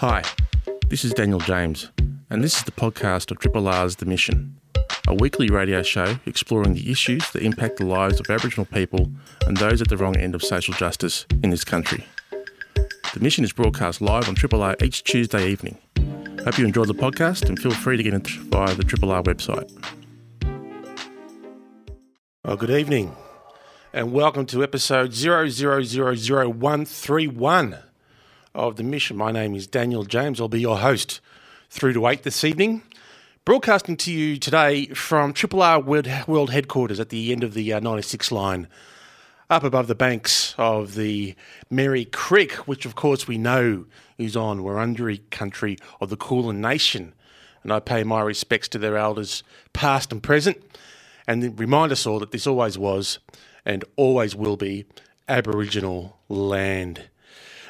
Hi, this is Daniel James, and this is the podcast of Triple R's The Mission, a weekly radio show exploring the issues that impact the lives of Aboriginal people and those at the wrong end of social justice in this country. The Mission is broadcast live on Triple R each Tuesday evening. Hope you enjoy the podcast and feel free to get in via the Triple R website. Well, good evening, and welcome to episode 0000131 of The Mission. My name is Daniel James. I'll be your host through to 8 this evening. Broadcasting to you today from Triple R World Headquarters at the end of the uh, 96 line, up above the banks of the Merri Creek, which of course we know is on Wurundjeri country of the Kulin Nation. And I pay my respects to their elders, past and present, and remind us all that this always was and always will be Aboriginal land.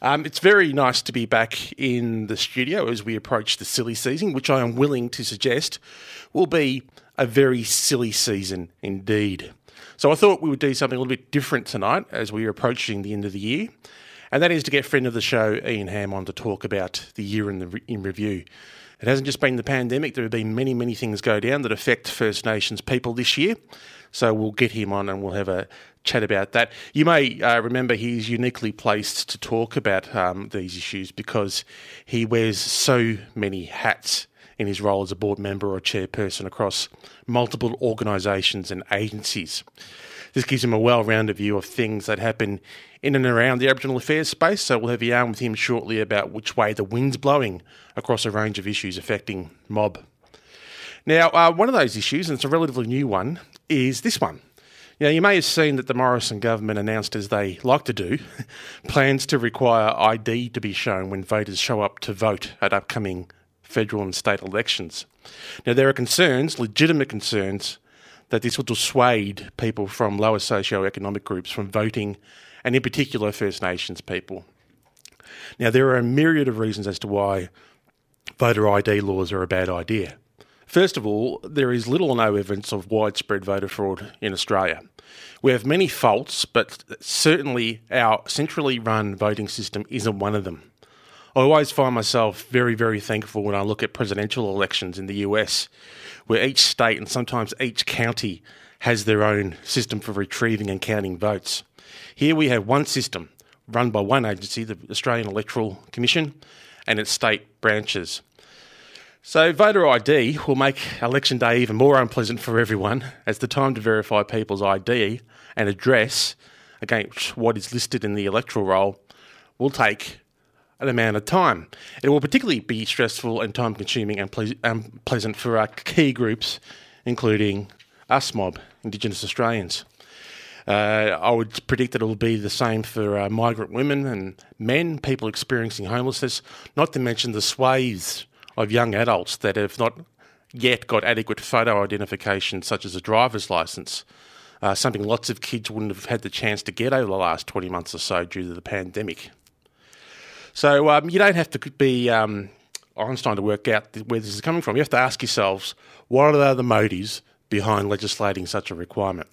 Um, it's very nice to be back in the studio as we approach the silly season, which I am willing to suggest will be a very silly season indeed. So I thought we would do something a little bit different tonight as we are approaching the end of the year, and that is to get friend of the show Ian Hamm on to talk about the year in the in review. It hasn't just been the pandemic; there have been many, many things go down that affect First Nations people this year. So we'll get him on and we'll have a chat about that. You may uh, remember he's uniquely placed to talk about um, these issues because he wears so many hats in his role as a board member or chairperson across multiple organisations and agencies. This gives him a well rounded view of things that happen in and around the Aboriginal affairs space. So we'll have a yarn with him shortly about which way the wind's blowing across a range of issues affecting mob. Now, uh, one of those issues, and it's a relatively new one, is this one. Now, you may have seen that the Morrison government announced, as they like to do, plans to require ID to be shown when voters show up to vote at upcoming federal and state elections. Now, there are concerns, legitimate concerns, that this will dissuade people from lower socio-economic groups from voting, and in particular First Nations people. Now, there are a myriad of reasons as to why voter ID laws are a bad idea. First of all, there is little or no evidence of widespread voter fraud in Australia. We have many faults, but certainly our centrally run voting system isn't one of them. I always find myself very, very thankful when I look at presidential elections in the US, where each state and sometimes each county has their own system for retrieving and counting votes. Here we have one system run by one agency, the Australian Electoral Commission, and its state branches. So, voter ID will make election day even more unpleasant for everyone, as the time to verify people's ID and address against what is listed in the electoral roll will take an amount of time. It will particularly be stressful and time consuming and ple- unpleasant for our key groups, including us mob, Indigenous Australians. Uh, I would predict that it will be the same for uh, migrant women and men, people experiencing homelessness, not to mention the swathes of young adults that have not yet got adequate photo identification, such as a driver's license, uh, something lots of kids wouldn't have had the chance to get over the last 20 months or so due to the pandemic. So um, you don't have to be um, Einstein to work out where this is coming from. You have to ask yourselves what are the motives behind legislating such a requirement?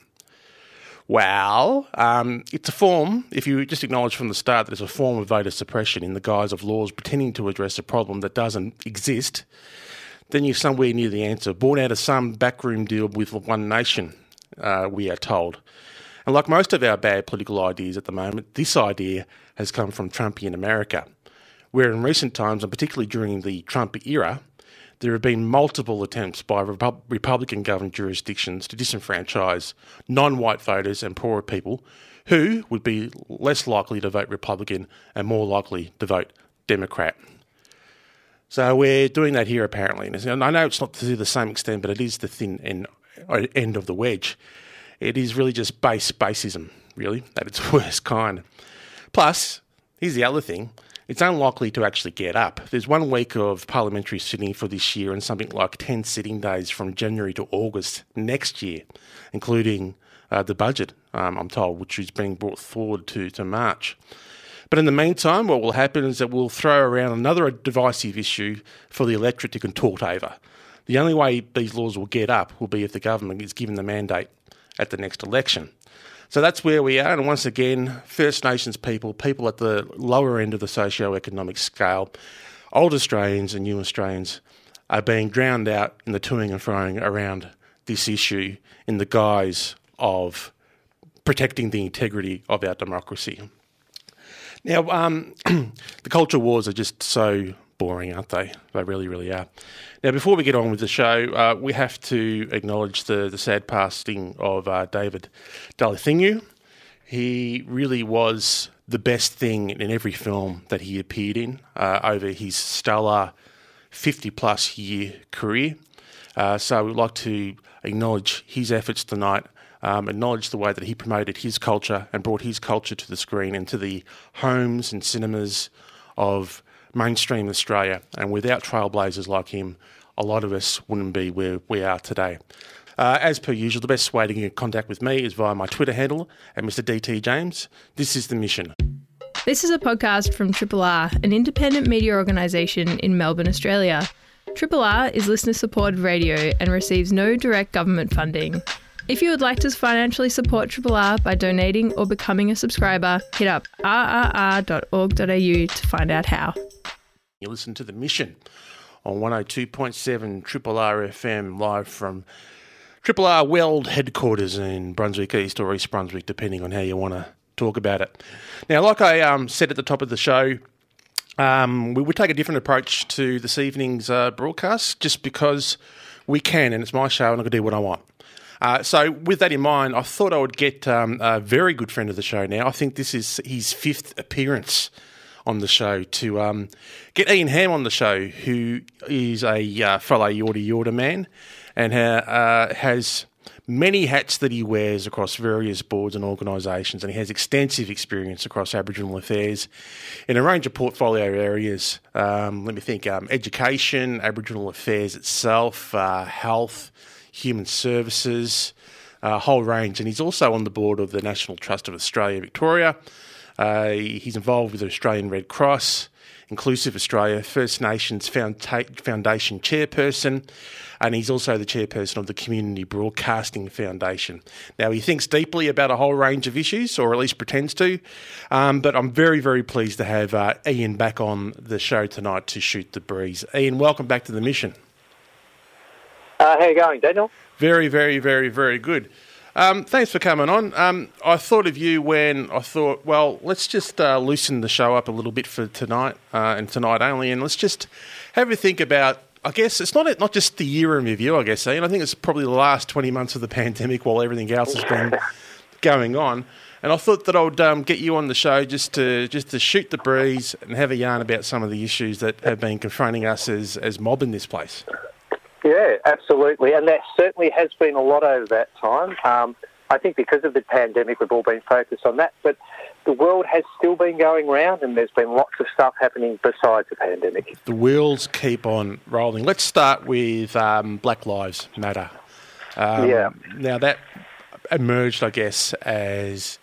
Well, um, it's a form, if you just acknowledge from the start that it's a form of voter suppression in the guise of laws pretending to address a problem that doesn't exist, then you're somewhere near the answer, born out of some backroom deal with One Nation, uh, we are told. And like most of our bad political ideas at the moment, this idea has come from Trumpian America, where in recent times, and particularly during the Trump era, there have been multiple attempts by Repub- Republican governed jurisdictions to disenfranchise non white voters and poorer people who would be less likely to vote Republican and more likely to vote Democrat. So we're doing that here apparently. And I know it's not to the same extent, but it is the thin end, uh, end of the wedge. It is really just base basism, really, at its worst kind. Plus, here's the other thing it's unlikely to actually get up. There's one week of parliamentary sitting for this year and something like 10 sitting days from January to August next year, including uh, the budget, um, I'm told, which is being brought forward to, to March. But in the meantime, what will happen is that we'll throw around another divisive issue for the electorate to contort over. The only way these laws will get up will be if the government is given the mandate at the next election. So that's where we are. And once again, First Nations people, people at the lower end of the socio-economic scale, old Australians and new Australians are being drowned out in the toing and froing around this issue in the guise of protecting the integrity of our democracy. Now, um, the culture wars are just so boring, aren't they? They really, really are. Now, before we get on with the show, uh, we have to acknowledge the, the sad passing of uh, David Dalaithngu. He really was the best thing in every film that he appeared in uh, over his stellar 50 plus year career. Uh, so we'd like to acknowledge his efforts tonight, um, acknowledge the way that he promoted his culture and brought his culture to the screen and to the homes and cinemas of mainstream Australia. And without trailblazers like him, a lot of us wouldn't be where we are today. Uh, as per usual, the best way to get in contact with me is via my Twitter handle at Mr. DT James. This is The Mission. This is a podcast from Triple R, an independent media organisation in Melbourne, Australia. Triple R is listener supported radio and receives no direct government funding. If you would like to financially support Triple R by donating or becoming a subscriber, hit up rrr.org.au to find out how. You listen to The Mission on 102.7 Triple R FM live from Triple R Weld headquarters in Brunswick East or East Brunswick, depending on how you want to talk about it. Now, like I um, said at the top of the show, um, we would take a different approach to this evening's uh, broadcast just because we can, and it's my show, and I can do what I want. Uh, so, with that in mind, I thought I would get um, a very good friend of the show now. I think this is his fifth appearance on the show to um, get Ian Hamm on the show, who is a uh, fellow Yorta Yorta man and uh, has many hats that he wears across various boards and organisations, and he has extensive experience across Aboriginal affairs in a range of portfolio areas. Um, let me think um, education, Aboriginal affairs itself, uh, health, human services, a whole range. And he's also on the board of the National Trust of Australia Victoria. Uh, he's involved with the Australian Red Cross. Inclusive Australia First Nations Foundation chairperson, and he's also the chairperson of the Community Broadcasting Foundation. Now, he thinks deeply about a whole range of issues, or at least pretends to, um, but I'm very, very pleased to have uh, Ian back on the show tonight to shoot the breeze. Ian, welcome back to the mission. Uh, how you going, Daniel? Very, very, very, very good. Um, thanks for coming on. Um, I thought of you when I thought, well, let's just uh, loosen the show up a little bit for tonight uh, and tonight only, and let's just have a think about. I guess it's not not just the year in review. I guess, and I think it's probably the last twenty months of the pandemic while everything else has been going on. And I thought that I would um, get you on the show just to just to shoot the breeze and have a yarn about some of the issues that have been confronting us as as mob in this place. Yeah, absolutely. And there certainly has been a lot over that time. Um, I think because of the pandemic, we've all been focused on that. But the world has still been going round, and there's been lots of stuff happening besides the pandemic. The wheels keep on rolling. Let's start with um, Black Lives Matter. Um, yeah. Now, that emerged, I guess, as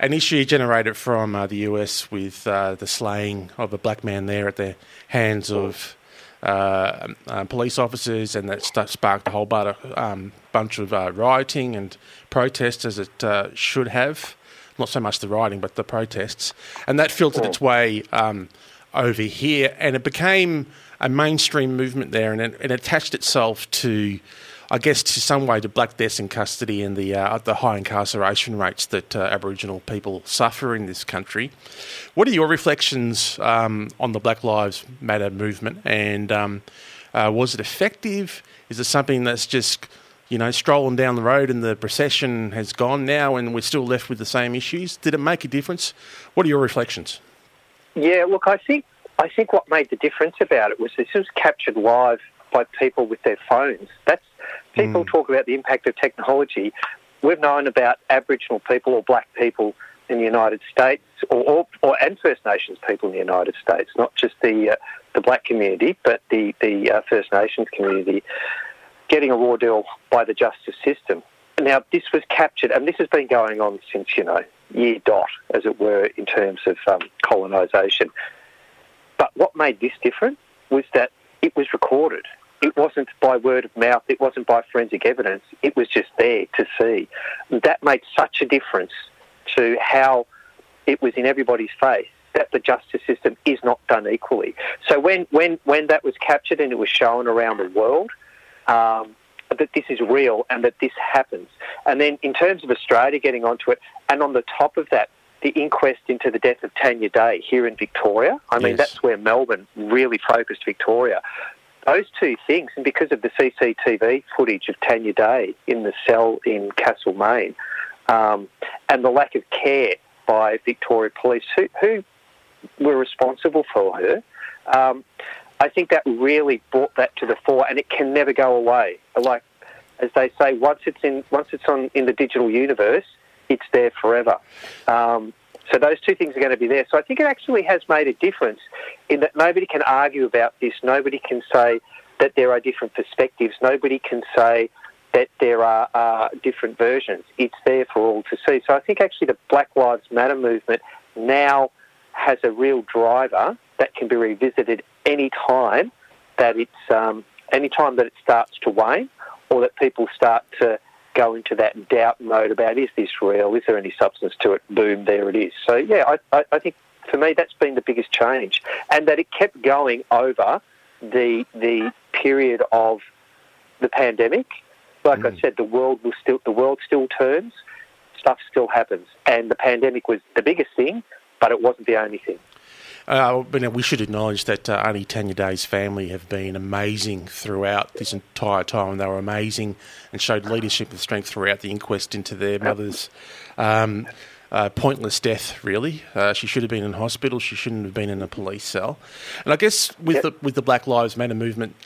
an issue generated from uh, the US with uh, the slaying of a black man there at the hands of uh, uh, police officers, and that sparked a whole um, bunch of uh, rioting and protests, as it uh, should have. Not so much the rioting, but the protests, and that filtered its way um, over here, and it became a mainstream movement there, and it, it attached itself to I guess, to some way, to black deaths in custody and the uh, the high incarceration rates that uh, Aboriginal people suffer in this country. What are your reflections um, on the Black Lives Matter movement? And um, uh, was it effective? Is it something that's just you know strolling down the road and the procession has gone now and we're still left with the same issues? Did it make a difference? What are your reflections? Yeah, look, I think I think what made the difference about it was this was captured live by people with their phones. That's people mm. talk about the impact of technology. We've known about Aboriginal people or black people in the United States, or, or, or and First Nations people in the United States, not just the uh, the black community, but the the uh, First Nations community, getting a raw deal by the justice system. Now, this was captured, and this has been going on since you know year dot, as it were, in terms of um, colonisation. But what made this different was that it was recorded it wasn't by word of mouth, it wasn't by forensic evidence, it was just there to see. That made such a difference to how it was in everybody's face that the justice system is not done equally. So when, when, when that was captured and it was shown around the world, um, that this is real and that this happens. And then in terms of Australia getting onto it, and on the top of that, the inquest into the death of Tanya Day here in Victoria. I mean, Yes. that's where Melbourne really focused Victoria. Those two things, and because of the CCTV footage of Tanya Day in the cell in Castlemaine, um, and the lack of care by Victoria Police, who, who were responsible for her, um, I think that really brought that to the fore, and it can never go away. Like as they say, once it's in once it's on in the digital universe, it's there forever. Um, so those two things are going to be there. So I think it actually has made a difference in that nobody can argue about this. Nobody can say that there are different perspectives. Nobody can say that there are uh, different versions. It's there for all to see. So I think actually the Black Lives Matter movement now has a real driver that can be revisited any time that it's um, any time that it starts to wane or that people start to go into that doubt mode about is this real? Is there any substance to it? Boom, there it is. So yeah, I, I, I think for me that's been the biggest change, and that it kept going over the the period of the pandemic. Like I mm. said, the world will still the world still turns, stuff still happens, and the pandemic was the biggest thing, but it wasn't the only thing. Uh, but we should acknowledge that uh, Auntie Tanya Day's family have been amazing throughout this entire time. They were amazing and showed leadership and strength throughout the inquest into their mother's um, uh, pointless death. Really, uh, she should have been in hospital. She shouldn't have been in a police cell. And I guess with Yep. the with the Black Lives Matter movement.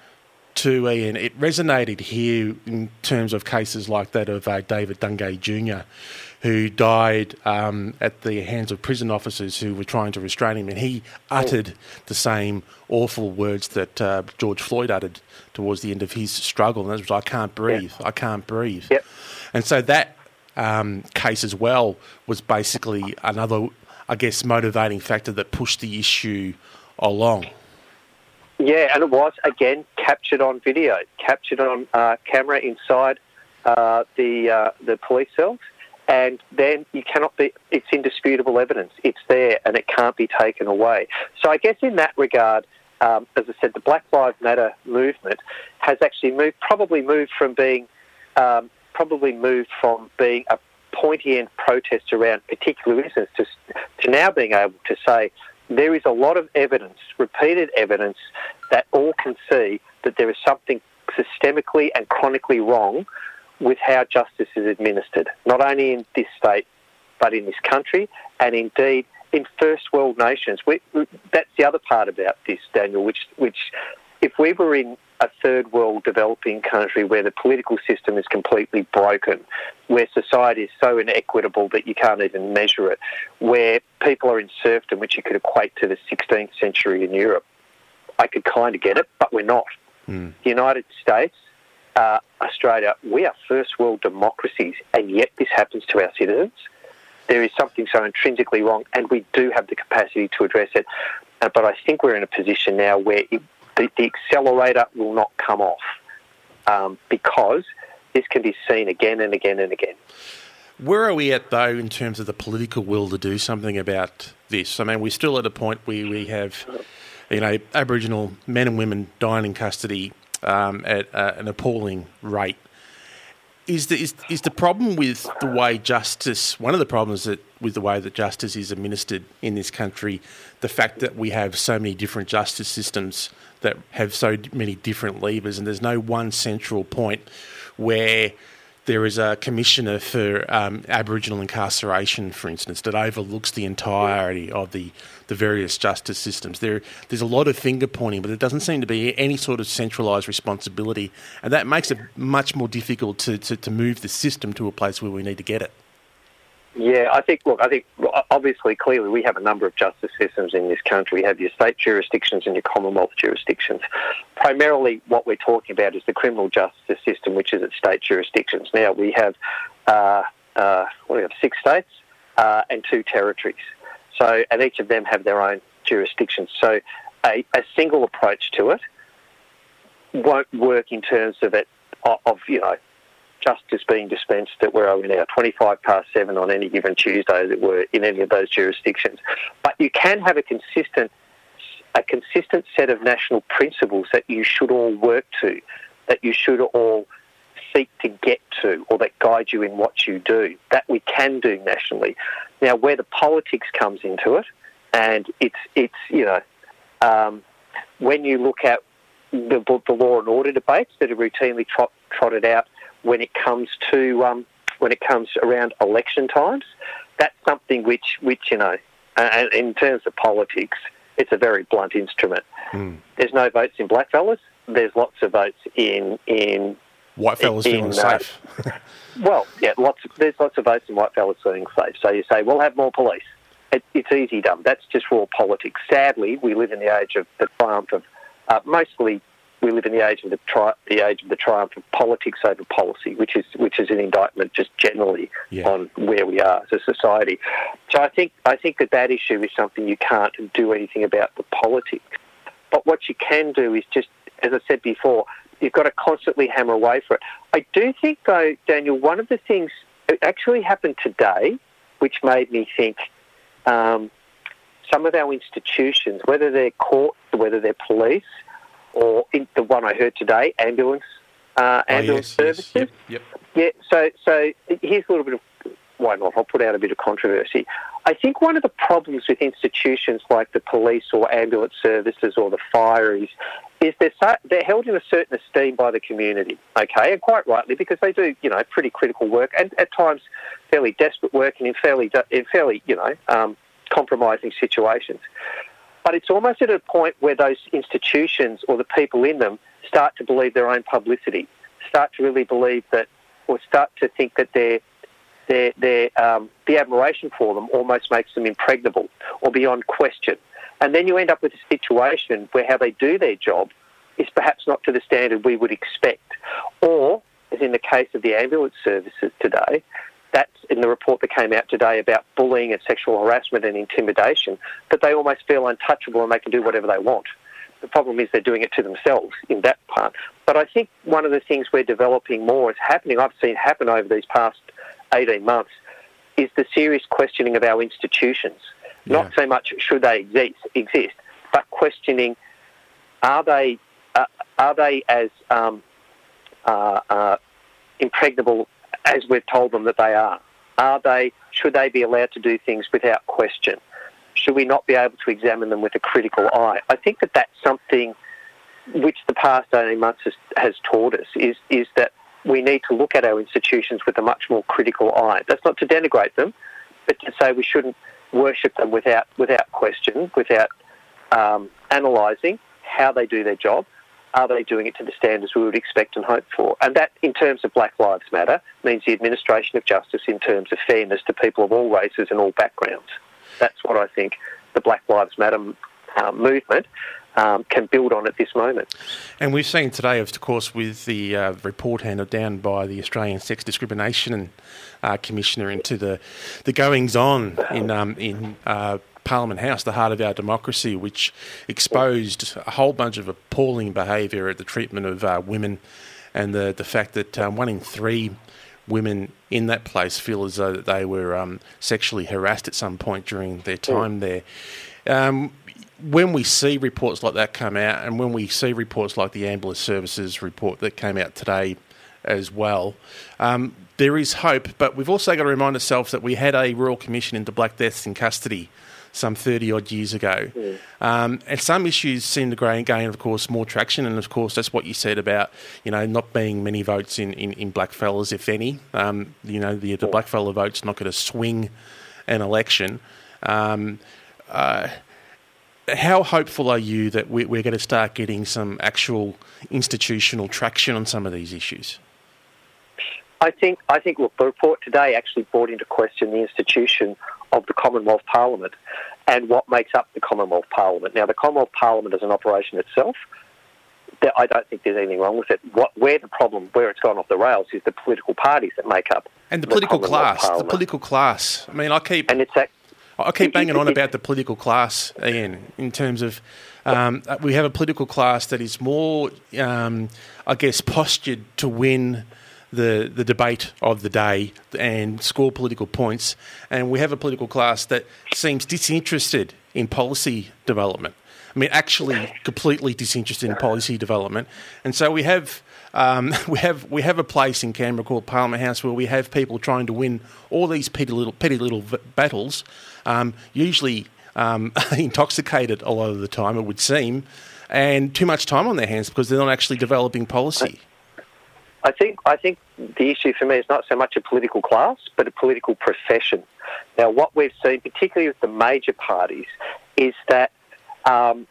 To Ian, it resonated here in terms of cases like that of uh, David Dungay Jr., who died um, at the hands of prison officers who were trying to restrain him, and he uttered the same awful words that uh, George Floyd uttered towards the end of his struggle, and that was, "I can't breathe, I can't breathe." Yep. And so that um, case as well was basically another, I guess, motivating factor that pushed the issue along. Yeah, and it was again captured on video, captured on uh, camera inside uh, the uh, the police cells, and then you cannot be. It's indisputable evidence. It's there, and it can't be taken away. So I guess in that regard, um, as I said, the Black Lives Matter movement has actually moved, probably moved from being, um, probably moved from being a pointy end protest around particular incidents to, to now being able to say there is a lot of evidence, repeated evidence, that all can see that there is something systemically and chronically wrong with how justice is administered, not only in this state, but in this country, and indeed in first world nations. We, that's the other part about this, Daniel, which, which if we were in a third world developing country where the political system is completely broken, where society is so inequitable that you can't even measure it, where people are in serfdom, which you could equate to the 16th century in Europe, I could kind of get it, but we're not. The United States, uh, Australia, we are first world democracies, and yet this happens to our citizens. There is something so intrinsically wrong, and we do have the capacity to address it. Uh, but I think we're in a position now where it, the, the accelerator will not come off um, because this can be seen again and again and again. Where are we at, though, in terms of the political will to do something about this? I mean, we're still at a point where we have, you know, Aboriginal men and women dying in custody um, at uh, an appalling rate. Is the, is, is the problem with the way justice, one of the problems that with the way that justice is administered in this country, the fact that we have so many different justice systems that have so many different levers, and there's no one central point where there is a commissioner for um, Aboriginal incarceration, for instance, that overlooks the entirety of the, the various justice systems. There, there's a lot of finger pointing, but there doesn't seem to be any sort of centralised responsibility, and that makes it much more difficult to, to, to move the system to a place where we need to get it. Yeah, I think, look, I think obviously, clearly, we have a number of justice systems in this country. We have your state jurisdictions and your Commonwealth jurisdictions. Primarily, what we're talking about is the criminal justice system, which is at state jurisdictions. Now, we have, uh, uh, we have, six states uh, and two territories. So, and each of them have their own jurisdictions. So, a, a single approach to it won't work in terms of it, of you know, justice being dispensed at where are we now, 25 past seven on any given Tuesday, it were, in any of those jurisdictions. But you can have a consistent, a consistent set of national principles that you should all work to, that you should all seek to get to, or that guide you in what you do. That we can do nationally. Now, where the politics comes into it, and it's it's you know, um, when you look at the, the law and order debates that are routinely trot, trotted out when it comes to um, when it comes around election times. That's something which which you know, uh, in terms of politics, it's a very blunt instrument. Mm. There's no votes in blackfellas. There's lots of votes in in whitefellas in, feeling uh, safe. well, yeah, lots. Of, there's lots of votes in whitefellas feeling safe. So you say we'll have more police. It, it's easy done. That's just raw politics. Sadly, we live in the age of the triumph of uh, mostly we live in the age of the, tri- the age of the triumph of politics over policy, which is which is an indictment just generally yeah. on where we are as a society. So I think I think that that issue is something you can't do anything about the politics. But what you can do is just, as I said before, you've got to constantly hammer away for it. I do think, though, Daniel, one of the things that actually happened today, which made me think. Um, some of our institutions, whether they're courts, whether they're police, or the one I heard today, ambulance uh, ambulance oh, yes, services. Yes, yep, yep. Yeah. So so here's a little bit of why not? I'll put out a bit of controversy. I think one of the problems with institutions like the police or ambulance services or the fire is, is they're, so, they're held in a certain esteem by the community, okay, and quite rightly because they do, you know, pretty critical work and at times fairly desperate work and in fairly, in fairly you know, um, compromising situations. But it's almost at a point where those institutions or the people in them start to believe their own publicity, start to really believe that, or start to think that their their, their, um, the admiration for them almost makes them impregnable or beyond question. And then you end up with a situation where how they do their job is perhaps not to the standard we would expect. Or, as in the case of the ambulance services today, that's in the report that came out today about bullying and sexual harassment and intimidation, that they almost feel untouchable and they can do whatever they want. The problem is they're doing it to themselves in that part. But I think one of the things we're developing more is happening, I've seen happen over these past 18 months, is the serious questioning of our institutions. Yeah. Not so much should they exist, exist but questioning are they, uh, are they as um, uh, uh, impregnable as we've told them that they are? Are they, should they be allowed to do things without question? Should we not be able to examine them with a critical eye? I think that that's something which the past 18 months has, has taught us is, is that we need to look at our institutions with a much more critical eye. That's not to denigrate them, but to say we shouldn't worship them without, without question, without um, analysing how they do their job are they doing it to the standards we would expect and hope for? And that, in terms of Black Lives Matter, means the administration of justice in terms of fairness to people of all races and all backgrounds. That's what I think the Black Lives Matter uh, movement um, can build on at this moment. And we've seen today, of course, with the uh, report handed down by the Australian Sex Discrimination uh, Commissioner into the the goings on in um, in uh, Parliament House, the heart of our democracy, which exposed a whole bunch of appalling behaviour at the treatment of uh, women and the, the fact that um, one in three women in that place feel as though that they were um, sexually harassed at some point during their time there. Um, when we see reports like that come out, and when we see reports like the ambulance services report that came out today as well, um, there is hope. But we've also got to remind ourselves that we had a Royal Commission into Black Deaths in Custody some 30 odd years ago. Mm. Um, and some issues seem to gain, of course, more traction. And of course, that's what you said about, you know, not being many votes in, in, in blackfellas, if any. Um, you know, the, the mm. blackfella vote's not going to swing an election. Um, uh, how hopeful are you that we, we're going to start getting some actual institutional traction on some of these issues? I think I think look, the report today actually brought into question the institution of the Commonwealth Parliament and what makes up the Commonwealth Parliament. Now, the Commonwealth Parliament is an operation itself, I don't think there's anything wrong with it. What, where the problem, where it's gone off the rails, is the political parties that make up and the, the political class. Parliament. The political class. I mean, I keep and it's that, I keep banging on about the political class, Ian, in terms of um, we have a political class that is more, um, I guess, postured to win the, the debate of the day and score political points. And we have a political class that seems disinterested in policy development. I mean, actually, completely disinterested in policy development. And so we have um, we have we have a place in Canberra called Parliament House where we have people trying to win all these petty little petty little v- battles, um, usually um, intoxicated a lot of the time, it would seem, and too much time on their hands because they're not actually developing policy. I think I think the issue for me is not so much a political class, but a political profession. Now, what we've seen, particularly with the major parties, is that um,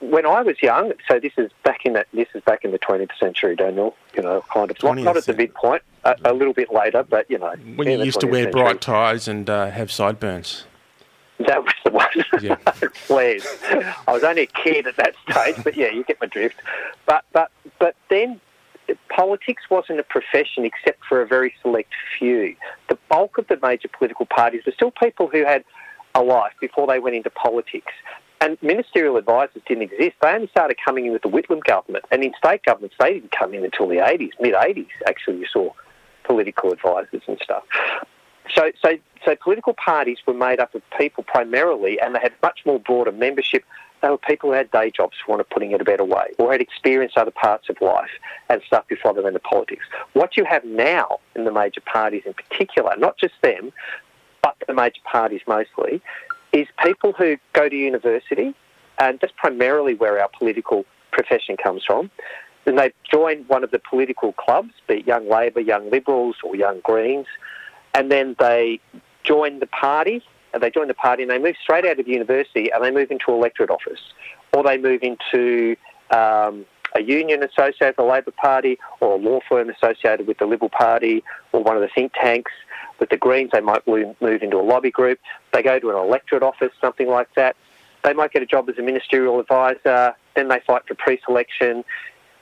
when I was young, so this is back in that this is back in the 20th century, Daniel. You know, kind of not, not at the midpoint, a, a, little bit later, but you know, when you used to wear century. bright ties and uh, have sideburns. That was the one. Yeah. Please, I was only a kid at that stage, but yeah, you get my drift. But but but then politics wasn't a profession except for a very select few. The bulk of the major political parties were still people who had a life before they went into politics. And ministerial advisors didn't exist. They only started coming in with the Whitlam government. And in state governments, they didn't come in until the 80s, mid 80s, actually, you saw political advisors and stuff. So, so, so political parties were made up of people primarily, and they had much more broader membership. They were people who had day jobs, for want of putting it a better way, or had experienced other parts of life and stuff before they went into politics. What you have now in the major parties in particular, not just them, but the major parties mostly, is people who go to university, and that's primarily where our political profession comes from. Then they join one of the political clubs, be it Young Labor, Young Liberals, or Young Greens, and then they join the party, and they join the party and they move straight out of university and they move into electorate office, or they move into um, a union associated with the Labor Party, or a law firm associated with the Liberal Party, or one of the think tanks, with the Greens, they might move into a lobby group. They go to an electorate office, something like that. They might get a job as a ministerial advisor. Then they fight for pre-selection.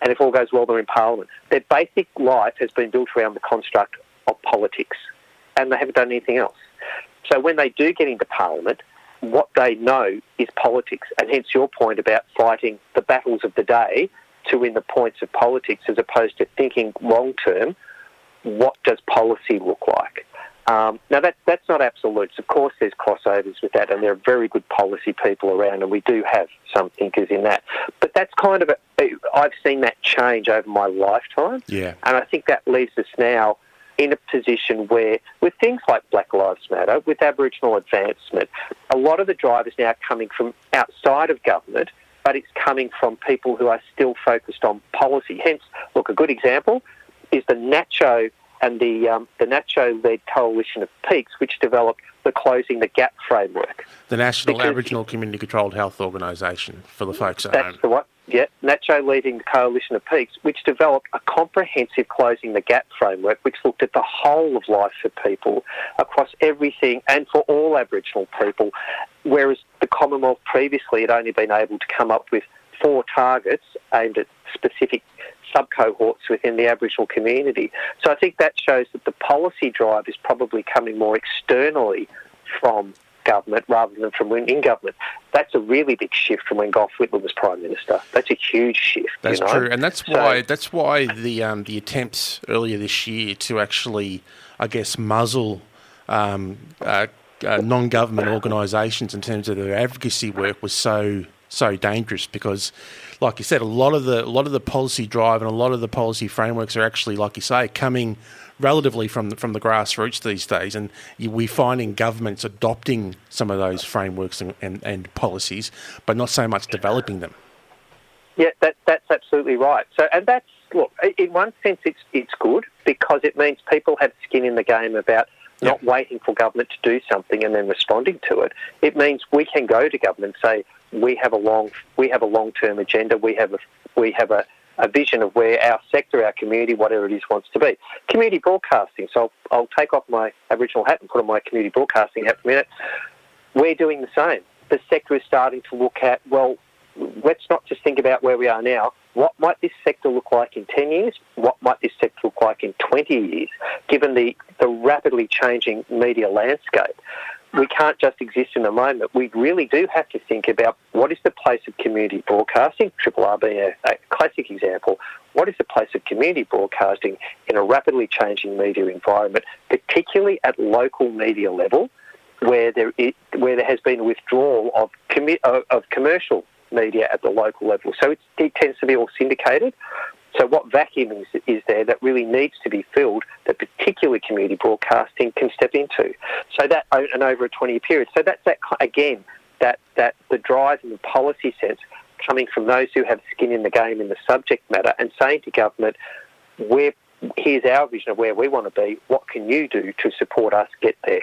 And if all goes well, they're in Parliament. Their basic life has been built around the construct of politics. And they haven't done anything else. So when they do get into Parliament, what they know is politics. And hence your point about fighting the battles of the day to win the points of politics as opposed to thinking long term, what does policy look like? Um, now, that, that's not absolutes. Of course, there's crossovers with that, and there are very good policy people around, and we do have some thinkers in that. But that's kind of a, I've seen that change over my lifetime. Yeah. And I think that leaves us now in a position where, with things like Black Lives Matter, with Aboriginal advancement, a lot of the drive is now coming from outside of government, but it's coming from people who are still focused on policy. Hence, look, a good example is the NACCHO and the, um, the NACCHO-led coalition of peaks, which developed the Closing the Gap framework. The National because Aboriginal Community Controlled Health Organisation for the folks at that's home. the one. Yeah, NACCHO leading the coalition of peaks, which developed a comprehensive closing the gap framework, which looked at the whole of life for people across everything and for all Aboriginal people, whereas the Commonwealth previously had only been able to come up with four targets aimed at specific sub cohorts within the Aboriginal community. So I think that shows that the policy drive is probably coming more externally from government rather than from in government. That's a really big shift from when Gough Whitlam was prime minister. That's a huge shift. That's you know? true, and that's why that's why the um, the attempts earlier this year to actually, I guess, muzzle. Um, uh, uh, non-government organisations in terms of their advocacy work was so so dangerous because like you said, a lot of the a lot of the policy drive and a lot of the policy frameworks are actually, like you say, coming relatively from the, from the grassroots these days, and we're finding governments adopting some of those frameworks and, and, and policies, but not so much developing them. Yeah, that, that's absolutely right. So, and that's look, in one sense, it's it's good because it means people have skin in the game about not waiting for government to do something and then responding to it. It means we can go to government and say, we have a long we have a long term agenda. We have a we have a, a vision of where our sector, our community, whatever it is, wants to be. Community broadcasting. So I'll, I'll take off my Aboriginal hat and put on my community broadcasting hat for a minute. We're doing the same. The sector is starting to look at well. Let's not just think about where we are now. What might this sector look like in 10 years? What might this sector look like in 20 years, given the, the rapidly changing media landscape? We can't just exist in the moment. We really do have to think about what is the place of community broadcasting, Triple R being a, a classic example. what is the place of community broadcasting in a rapidly changing media environment, particularly at local media level, where there is, where there has been a withdrawal of commi- of commercial media at the local level. So it tends to be all syndicated. So what vacuum is, is, there that really needs to be filled that particularly community broadcasting can step into? So that and over a 20 year period. So that's that again that that the drive and the policy sense coming from those who have skin in the game in the subject matter and saying to government, where here's our vision of where we want to be. What can you do to support us get there?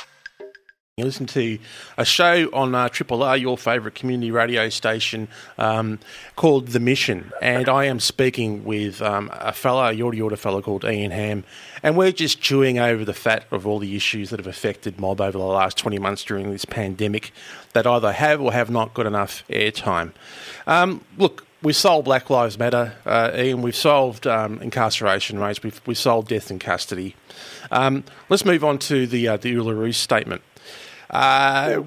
You listen to a show on uh, Triple R, your favourite community radio station, um, called The Mission. And I am speaking with um, a fellow, Yorta Yorta fellow called Ian Hamm. And we're just chewing over the fat of all the issues that have affected mob over the last 20 months during this pandemic that either have or have not got enough airtime. Um, look, we've solved Black Lives Matter, uh, Ian. We've solved um, incarceration rates. We've, we've solved death in custody. Um, let's move on to the, uh, the Uluru statement. Uh,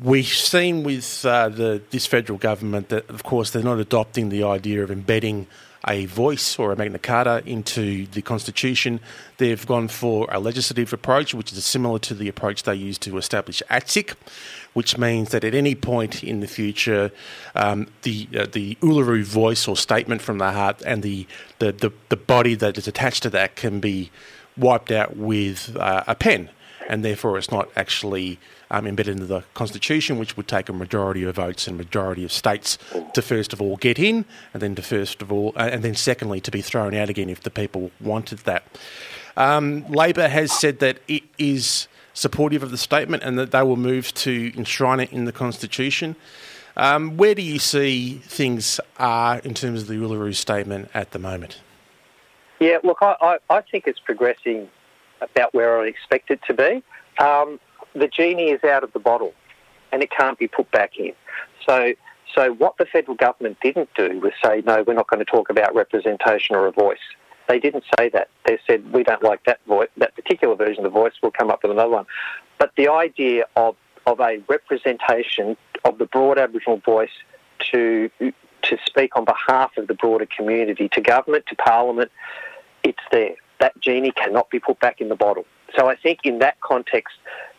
we've seen with uh, the, this federal government that, of course, they're not adopting the idea of embedding a voice or a Magna Carta into the Constitution. They've gone for a legislative approach, which is similar to the approach they used to establish ATSIC, which means that at any point in the future, um, the uh, the Uluru voice or statement from the heart and the, the, the, the, body that is attached to that can be wiped out with uh, a pen and therefore it's not actually um, embedded into the constitution, which would take a majority of votes and majority of states to first of all get in, and then to first of all, uh, and then secondly to be thrown out again if the people wanted that. Um, Labor has said that it is supportive of the statement and that they will move to enshrine it in the constitution. Um, where do you see things are in terms of the Uluru statement at the moment? Yeah, look, I, I, I think it's progressing about where I expect it to be. Um, the genie is out of the bottle and it can't be put back in. So, so what the federal government didn't do was say, no, we're not going to talk about representation or a voice. They didn't say that. They said, we don't like that voice, that particular version of the voice, we'll come up with another one. But the idea of, of a representation of the broad Aboriginal voice to, to speak on behalf of the broader community, to government, to parliament, it's there that genie cannot be put back in the bottle. So I think in that context,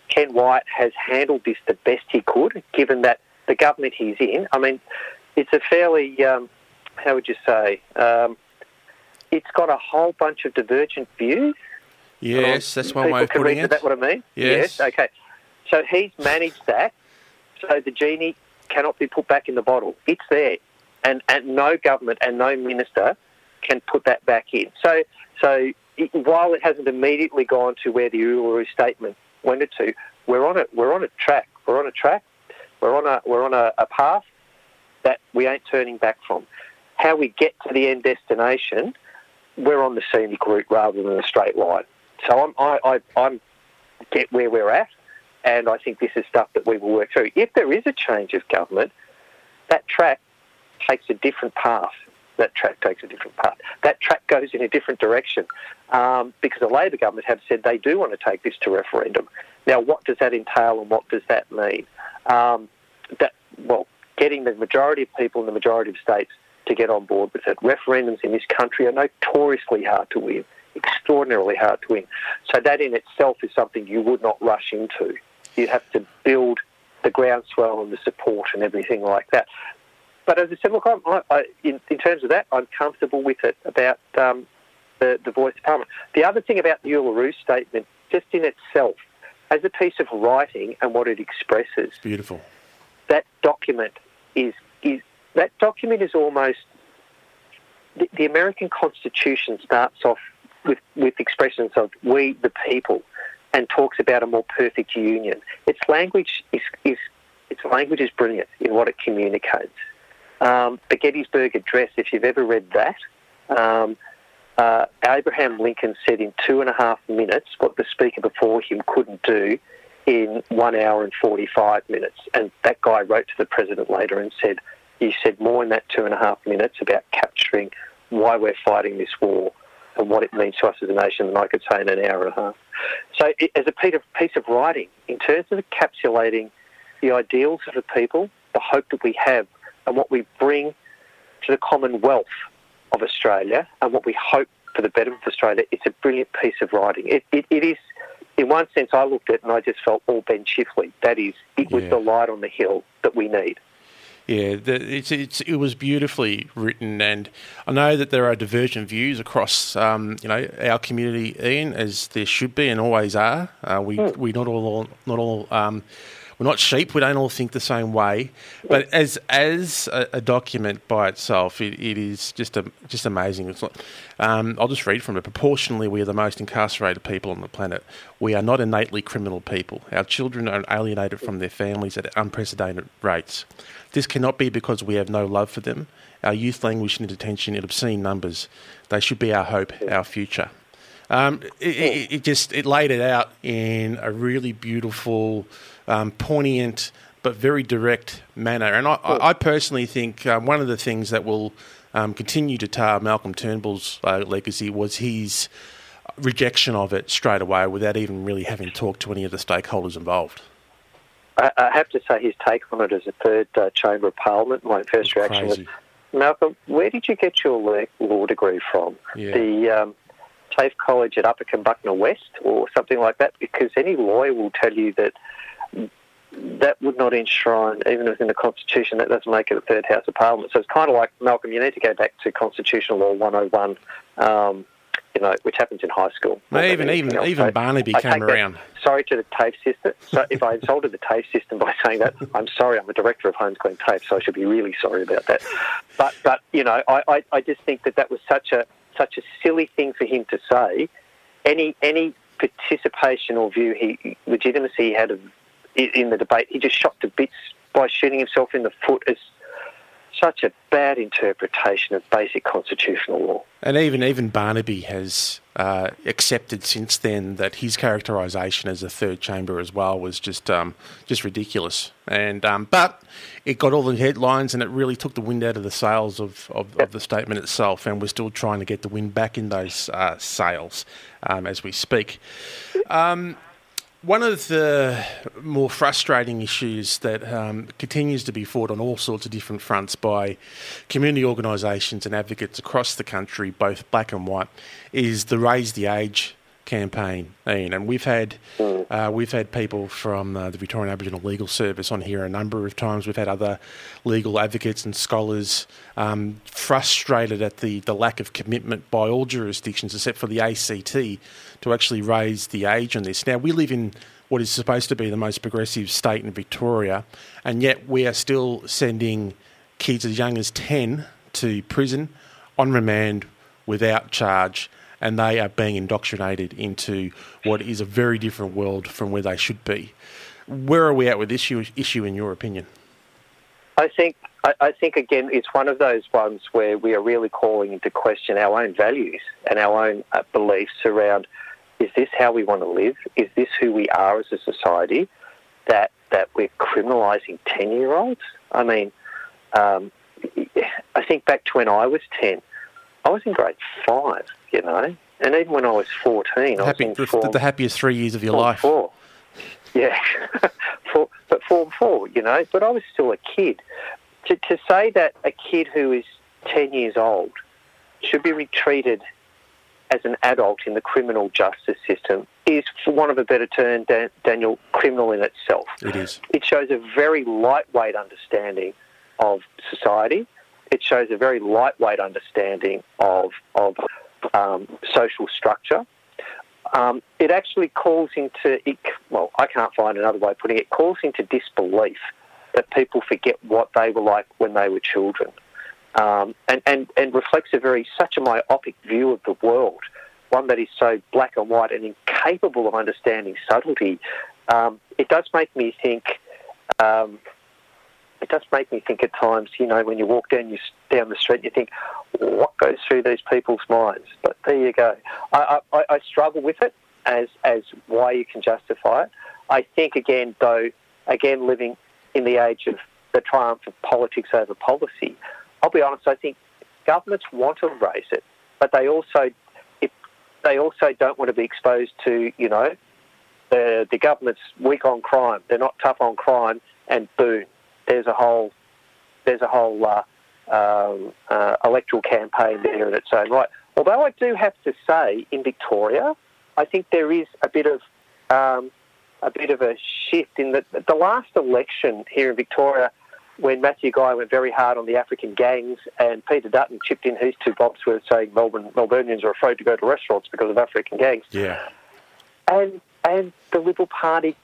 Ken Wyatt has handled this the best he could, given that the government he's in, I mean, it's a fairly, um, how would you say, um, it's got a whole bunch of divergent views. Yes, that's one way of putting it. Is that what I mean? Yes. yes. Okay. So he's managed that. So the genie cannot be put back in the bottle. It's there, and and no government and no minister can put that back in. So so while it hasn't immediately gone to where the Uluru statement went it to, we're on it. We're on a track. We're on a track. We're on a we're on a, a path that we ain't turning back from. How we get to the end destination, we're on the scenic route rather than a straight line. So I'm, I, I I'm get where we're at, and I think this is stuff that we will work through. If there is a change of government, that track takes a different path that track takes a different path. That track goes in a different direction um, because the Labor government have said they do want to take this to referendum. Now, what does that entail and what does that mean? Um, that well, getting the majority of people in the majority of states to get on board with it. Referendums in this country are notoriously hard to win, extraordinarily hard to win. So that in itself is something you would not rush into. You have to build the groundswell and the support and everything like that but as I said, look, I, I, in, in, terms of that, I'm comfortable with it about um, the, the voice department. The other thing about the Uluru statement, just in itself, as a piece of writing and what it expresses, it's beautiful. That document is is that document is almost the, the American Constitution starts off with with expressions of "we the people" and talks about a more perfect union. Its language is, is its language is brilliant in what it communicates. Um, the Gettysburg Address, if you've ever read that, um, uh, Abraham Lincoln said in two and a half minutes what the speaker before him couldn't do in one hour and 45 minutes. And that guy wrote to the president later and said, You said more in that two and a half minutes about capturing why we're fighting this war and what it means to us as a nation than I could say in an hour and a half. So, it, as a piece of writing, in terms of encapsulating the ideals of the people, the hope that we have, and what we bring to the commonwealth of Australia, and what we hope for the betterment of Australia, it's a brilliant piece of writing. It, it, it is, in one sense, I looked at it and I just felt all Ben Chifley. That is, it was Yeah. the light on the hill that we need. Yeah, the, it's, it's, it was beautifully written, and I know that there are divergent views across, um, you know, our community, Ian, as there should be and always are. Uh, we we not all not all um, we're not sheep. We don't all think the same way. But as as a, a document by itself, it, it is just a, just amazing. Not, um, I'll just read from it. Proportionally, we are the most incarcerated people on the planet. We are not innately criminal people. Our children are alienated from their families at unprecedented rates. This cannot be because we have no love for them. Our youth languish in detention in obscene numbers. They should be our hope, our future. Um, it, it, it just it laid it out in a really beautiful, um, poignant, but very direct manner. And I, I I personally think um, one of the things that will um, continue to tar Malcolm Turnbull's uh, legacy was his rejection of it straight away, without even really having talked to any of the stakeholders involved. I, I have to say his take on it as a third uh, chamber of parliament. My first reaction Crazy. was, Malcolm, where did you get your law- degree from? Yeah. The um, TAFE College at Upper Kumbuckna West, or something like that? Because any lawyer will tell you that that would not enshrine, even within the Constitution, that doesn't make it a third House of Parliament. So it's kind of like, Malcolm, you need to go back to Constitutional Law 101, um, you know, which happens in high school. Even even else. even So Barnaby I came take that- around. sorry to the TAFE system. So if I insulted the TAFE system by saying that, I'm sorry. I'm a director of Holmesglen TAFE, so I should be really sorry about that. But but you know, I, I, I just think that that was such a such a silly thing for him to say. Any any participation or view he legitimacy he had of, in the debate, he just shot to bits by shooting himself in the foot as such a bad interpretation of basic constitutional law. And even even Barnaby has uh, accepted since then that his characterisation as a third chamber as well was just um, just ridiculous. And um, but it got all the headlines and it really took the wind out of the sails of, of, of the statement itself. And we're still trying to get the wind back in those uh, sails um, as we speak. One of the more frustrating issues that um, continues to be fought on all sorts of different fronts by community organisations and advocates across the country, both black and white, is the Raise the Age campaign. Ian. And we've had uh, we've had people from uh, the Victorian Aboriginal Legal Service on here a number of times. We've had other legal advocates and scholars um, frustrated at the, the lack of commitment by all jurisdictions except for the ACT to actually raise the age on this. Now, we live in what is supposed to be the most progressive state in Victoria, and yet we are still sending kids as young as 10 to prison on remand without charge, and they are being indoctrinated into what is a very different world from where they should be. Where are we at with this issue, issue in your opinion? I think I, think again it's one of those ones where we are really calling into question our own values and our own uh, beliefs around is this how we want to live? Is this who we are as a society? That that we're criminalising ten year olds? I mean, um, I think back to when I was ten. I was in grade five, you know, and even when I was fourteen, I Happy, was in the, form, the happiest three years of your life. Four. Yeah, for, but form four, you know. But I was still a kid. To, to say that a kid who is ten years old should be treated as an adult in the criminal justice system is, for want of a better term, Dan, Daniel, criminal in itself. It is. It shows a very lightweight understanding of society. It shows a very lightweight understanding of of um, social structure. Um, it actually calls into it, well, I can't find another way of putting it. It calls into disbelief that people forget what they were like when they were children, um, and, and and reflects a very such a myopic view of the world, one that is so black and white and incapable of understanding subtlety. Um, it does make me think. It does make me think at times, you know, when you walk down you down the street, you think, what goes through these people's minds? But there you go. I, I, I struggle with it as as why you can justify it. I think again, though, again, living in the age of the triumph of politics over policy, I'll be honest. I think governments want to raise it, but they also they also don't want to be exposed to you know the the government's weak on crime. They're not tough on crime, and boom, there's a whole there's a whole uh, um, uh, electoral campaign there in its own right. Although I do have to say, in Victoria, I think there is a bit of um, a bit of a shift in that the last election here in Victoria, when Matthew Guy went very hard on the African gangs and Peter Dutton chipped in his two bobs with saying Melbourne Melburnians are afraid to go to restaurants because of African gangs. Yeah. And and the Liberal Party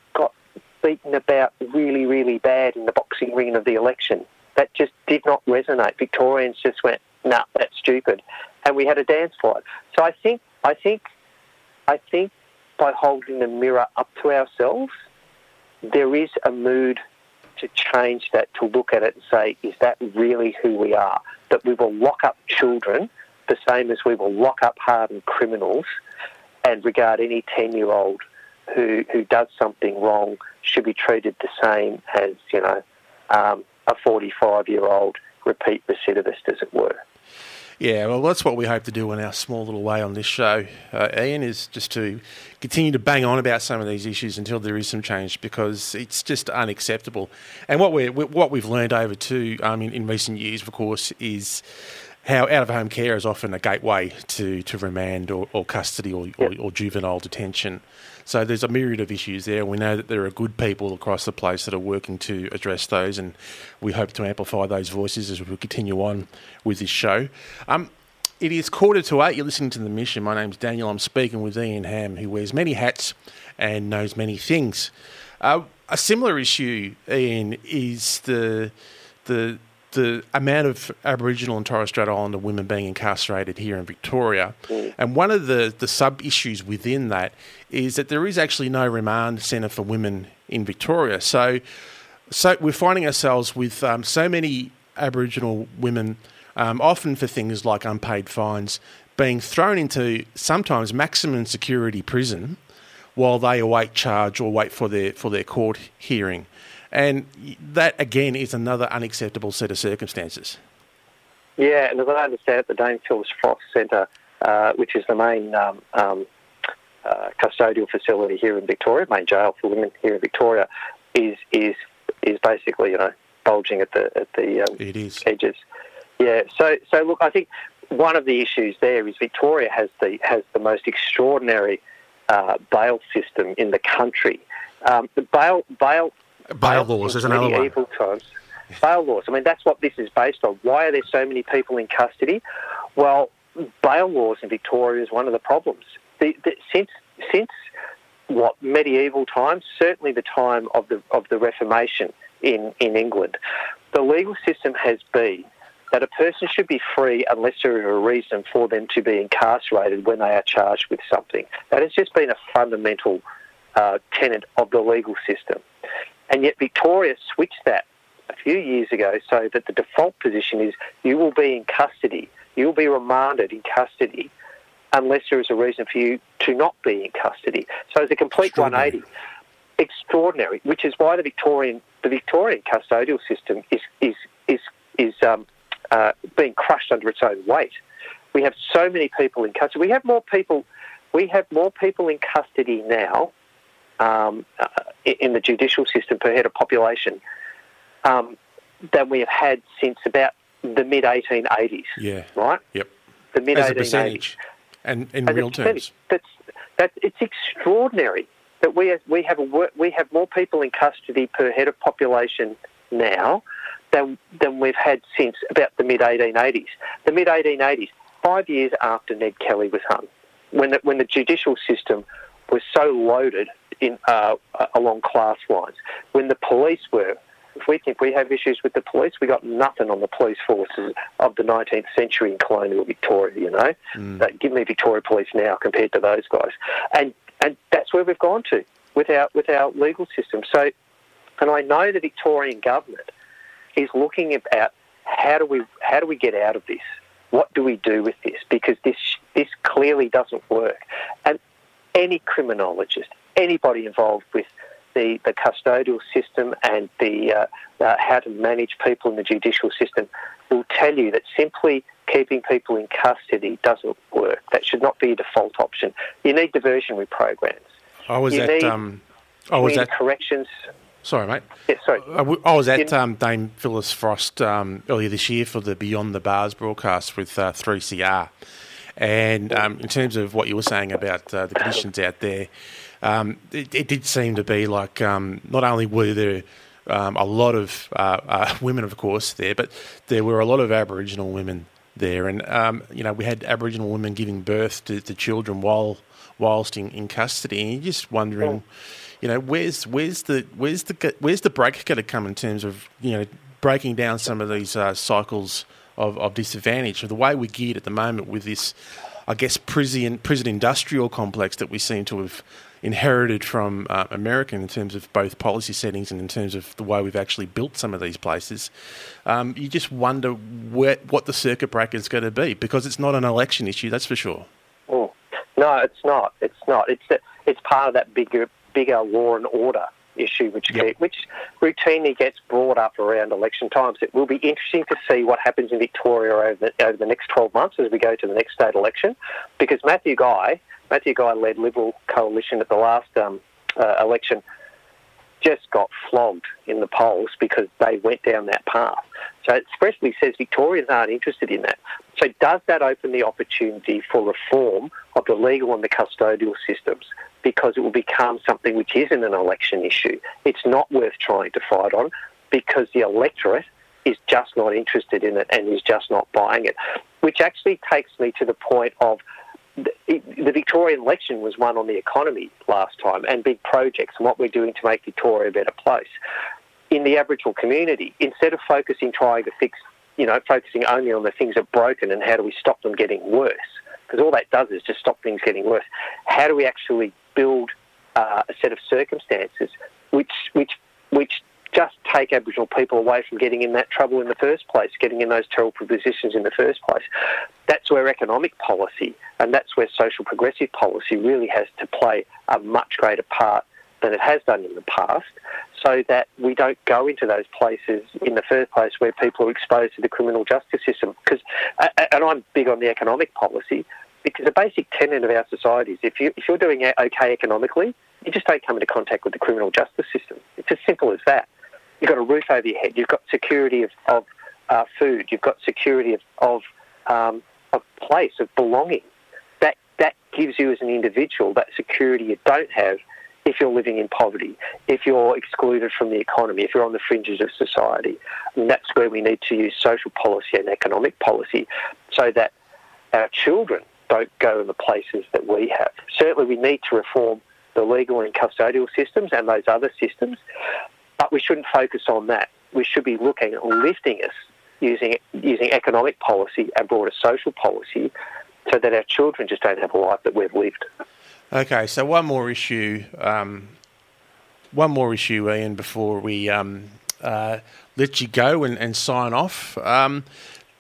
beaten about really, really bad in the boxing ring of the election. That just did not resonate. Victorians just went, nah, that's stupid. And we had a dance for it. So I think I think I think by holding the mirror up to ourselves, there is a mood to change that, to look at it and say, is that really who we are? That we will lock up children the same as we will lock up hardened criminals and regard any 10 year old who, who does something wrong should be treated the same as, you know, um, a 45 year old repeat recidivist, as it were. Yeah, well, that's what we hope to do in our small little way on this show, uh, Ian, is just to continue to bang on about some of these issues until there is some change because it's just unacceptable. And what we what we've learned over too, um, in, in recent years, of course, is how out of home care is often a gateway to, to remand or, or custody or, yep. or, or, juvenile detention. So there's a myriad of issues there. We know that there are good people across the place that are working to address those, and we hope to amplify those voices as we continue on with this show. Um, it is quarter to eight. You're listening to The Mission. My name's Daniel. I'm speaking with Ian Hamm, who wears many hats and knows many things. Uh, a similar issue, Ian, is the the the amount of Aboriginal and Torres Strait Islander women being incarcerated here in Victoria. Mm. And one of the, the sub issues within that is that there is actually no remand centre for women in Victoria. So, so we're finding ourselves with um, so many Aboriginal women, um, often for things like unpaid fines, being thrown into sometimes maximum security prison while they await charge or wait for their for their court hearing. And that, again, is another unacceptable set of circumstances. Yeah, and as I understand it, the Dame Phyllis Frost Centre, uh, which is the main um, um, uh, custodial facility here in Victoria, main jail for women here in Victoria, is is is basically you know bulging at the at the um, it is. edges. Yeah. So so look, I think one of the issues there is Victoria has the has the most extraordinary uh, bail system in the country. Um, the bail bail Bail laws is another one. Times. Bail laws. I mean, that's what this is based on. Why are there so many people in custody? Well, bail laws in Victoria is one of the problems. The, the, since since what medieval times, certainly the time of the of the Reformation in in England, the legal system has been that a person should be free unless there is a reason for them to be incarcerated when they are charged with something. That has just been a fundamental uh, tenet of the legal system. And yet Victoria switched that a few years ago so that the default position is you will be in custody, you will be remanded in custody unless there is a reason for you to not be in custody. So it's a complete 180. Extraordinary, which is why the Victorian the Victorian custodial system is is is is um, uh, being crushed under its own weight. We have so many people in custody. We have more people. We have more people in custody now um, uh, in the judicial system per head of population um, than we have had since about the mid 1880s. Yeah. Right? Yep. The mid 1880s. And in As real terms. That's, that's, it's extraordinary that we have, we, have a, we have more people in custody per head of population now than, than we've had since about the mid 1880s. The mid 1880s, five years after Ned Kelly was hung, when the, when the judicial system was so loaded in, uh, along class lines. When the police were, if we think we have issues with the police, we got nothing on the police forces of the 19th century in colonial Victoria. You know, mm. give me Victoria Police now compared to those guys, and and that's where we've gone to with our with our legal system. So, and I know the Victorian government is looking at how do we how do we get out of this? What do we do with this? Because this this clearly doesn't work, and any criminologist, anybody involved with the, the custodial system and the uh, uh, how to manage people in the judicial system will tell you that simply keeping people in custody doesn't work. That should not be a default option. You need diversionary programs. I was You at. need- Um, I was at. corrections. Sorry, mate. Yeah, sorry. I I was at um, Dame Phyllis Frost um, earlier this year for the Beyond the Bars broadcast with uh, 3CR. And um, in terms of what you were saying about uh, the conditions out there, um, it, it did seem to be like um, not only were there um, a lot of uh, uh, women, of course, there, but there were a lot of Aboriginal women there. And, um, you know, we had Aboriginal women giving birth to, to children while whilst in, in custody. And you're just wondering you know, where's where's the where's the where's the break going to come in terms of you know breaking down some of these uh, cycles of, of disadvantage of the way we're geared at the moment with this, I guess, prison prison industrial complex that we seem to have inherited from uh, America in terms of both policy settings and in terms of the way we've actually built some of these places. Um, you just wonder where, what the circuit breaker is going to be because it's not an election issue, that's for sure. Mm. No, it's not. It's not. It's it's part of that bigger bigger law and order issue, which Yep. which routinely gets brought up around election times. It will be interesting to see what happens in Victoria over the, over the next 12 months as we go to the next state election, because Matthew Guy, Matthew Guy led Liberal coalition at the last um, uh, election, just got flogged in the polls because they went down that path. So it expressly says Victorians aren't interested in that. So does that open the opportunity for reform of the legal and the custodial systems? Because it will become something which isn't an election issue. It's not worth trying to fight on because the electorate is just not interested in it and is just not buying it. Which actually takes me to the point of the, Victorian election was won on the economy last time and big projects and what we're doing to make Victoria a better place. In the Aboriginal community, instead of focusing trying to fix, you know, focusing only on the things that are broken and how do we stop them getting worse, because all that does is just stop things getting worse. How do we actually build uh, a set of circumstances which which which just take Aboriginal people away from getting in that trouble in the first place, getting in those terrible positions in the first place. That's where economic policy and that's where social progressive policy really has to play a much greater part than it has done in the past, so that we don't go into those places in the first place where people are exposed to the criminal justice system. Because, and I'm big on the economic policy, because a basic tenet of our society is if, you, if you're doing okay economically, you just don't come into contact with the criminal justice system. It's as simple as that. You've got a roof over your head. You've got security of, of uh, food. You've got security of, of um, a place of belonging. That that gives you as an individual that security you don't have if you're living in poverty, if you're excluded from the economy, if you're on the fringes of society. And that's where we need to use social policy and economic policy so that our children don't go in the places that we have. Certainly, we need to reform the legal and custodial systems and those other systems, but we shouldn't focus on that. We should be looking at lifting us using using economic policy and broader social policy so that our children just don't have a life that we've lived. Okay, so one more issue, um, one more issue, Ian, before we um, uh, let you go and, and sign off. Um,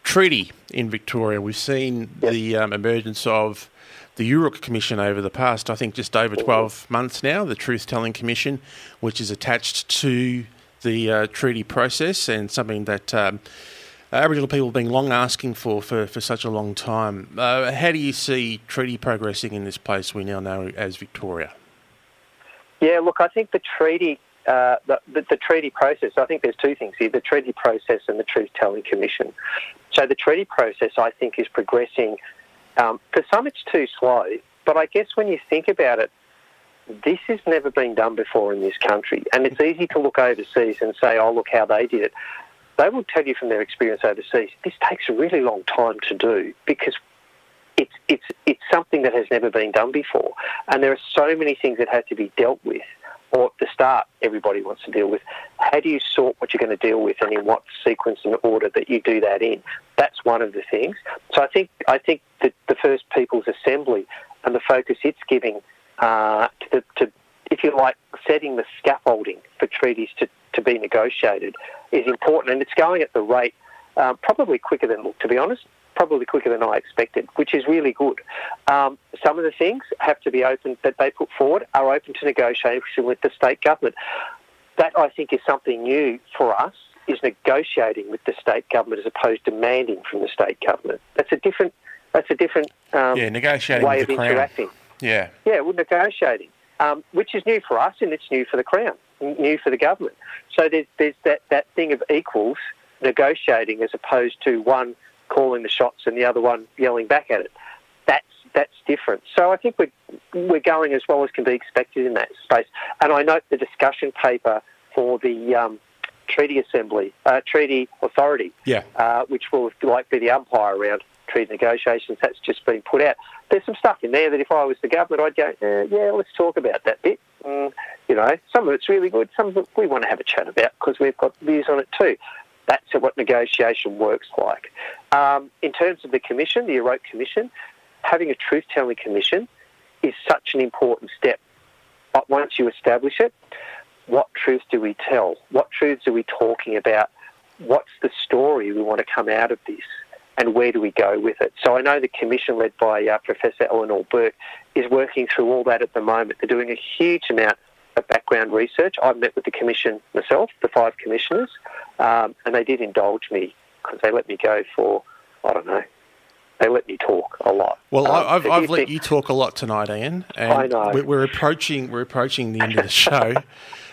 treaty in Victoria, we've seen Yep. the um, emergence of the Yoorrook Commission over the past, I think, just over 12 months now, the Truth Telling Commission, which is attached to the uh, treaty process and something that um, Aboriginal people have been long asking for for, for such a long time. Uh, how do you see treaty progressing in this place we now know as Victoria? Yeah, look, I think the treaty, uh, the, the, the treaty process. I think there's two things here: the treaty process and the Truth Telling Commission. So the treaty process, I think, is progressing. Um, for some, it's too slow, but I guess when you think about it, this has never been done before in this country, and it's easy to look overseas and say, "Oh, look how they did it." They will tell you from their experience overseas, this takes a really long time to do because it's it's it's something that has never been done before, and there are so many things that have to be dealt with. Or at the start, everybody wants to deal with. How do you sort what you're going to deal with, and in what sequence and order that you do that in? That's one of the things. So I think I think that the first People's Assembly and the focus it's giving uh, to, to, if you like, setting the scaffolding for treaties to, to be negotiated is important, and it's going at the rate um, probably quicker than, look, to be honest, probably quicker than I expected, which is really good. Um, some of the things have to be open that they put forward are open to negotiation with the state government. That I think is something new for us is negotiating with the state government as opposed to demanding from the state government. That's a different. That's a different um, Yeah, negotiating way with of the Crown. interacting. Yeah. Yeah, we're negotiating, um, which is new for us and it's new for the Crown, new for the government. So there's, there's that, that thing of equals negotiating as opposed to one calling the shots and the other one yelling back at it. That's that's different. So I think we're we're going as well as can be expected in that space. And I note the discussion paper for the um, Treaty Assembly, uh, Treaty Authority, Yeah. uh, which will like be the umpire around treaty negotiations. That's just been put out. There's some stuff in there that if I was the government, I'd go, eh, yeah, let's talk about that bit. Mm, you know, some of it's really good. Some of it we want to have a chat about because we've got views on it too. That's what negotiation works like. Um, in terms of the commission, the Yoorrook Commission, having a truth-telling commission is such an important step. But once you establish it, what truth do we tell? What truths are we talking about? What's the story we want to come out of this? And where do we go with it? So I know the commission led by uh, Professor Eleanor Bourke is working through all that at the moment. They're doing a huge amount of background research. I've met with the commission myself, the five commissioners, um, and they did indulge me because they let me go for, I don't know, they let me talk a lot. Well, Um, I I've, so I've you let think- you talk a lot tonight, Ian. And I know. We're, we're approaching. We're approaching the end of the show.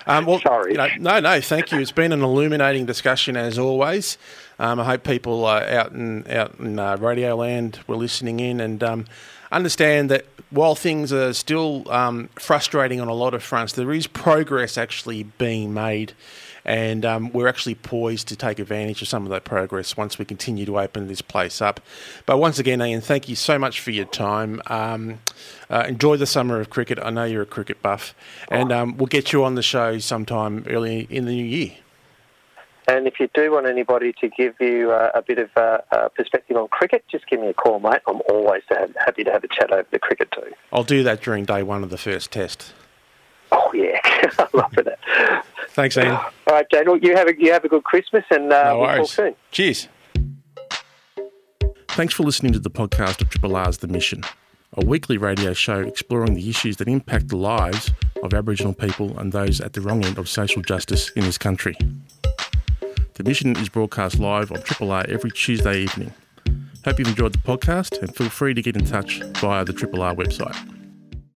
Um, well, Sorry. you know, no, no, thank you. It's been an illuminating discussion as always. Um, I hope people uh, out in out in uh, Radio Land were listening in and um, understand that while things are still um, frustrating on a lot of fronts, there is progress actually being made. And um, we're actually poised to take advantage of some of that progress once we continue to open this place up. But once again, Ian, thank you so much for your time. Um, uh, enjoy the summer of cricket. I know you're a cricket buff, and um, we'll get you on the show sometime early in the new year. And if you do want anybody to give you uh, a bit of uh, uh, perspective on cricket, just give me a call, mate. I'm always happy to have a chat over the cricket too. I'll do that during day one of the first test. Oh yeah, I love it. Thanks, Ian. All right, Daniel, you have a you have a good Christmas, and uh, No we'll talk soon. Cheers. Thanks for listening to the podcast of Triple R's The Mission, a weekly radio show exploring the issues that impact the lives of Aboriginal people and those at the wrong end of social justice in this country. The Mission is broadcast live on Triple R every Tuesday evening. Hope you've enjoyed the podcast and feel free to get in touch via the Triple R website.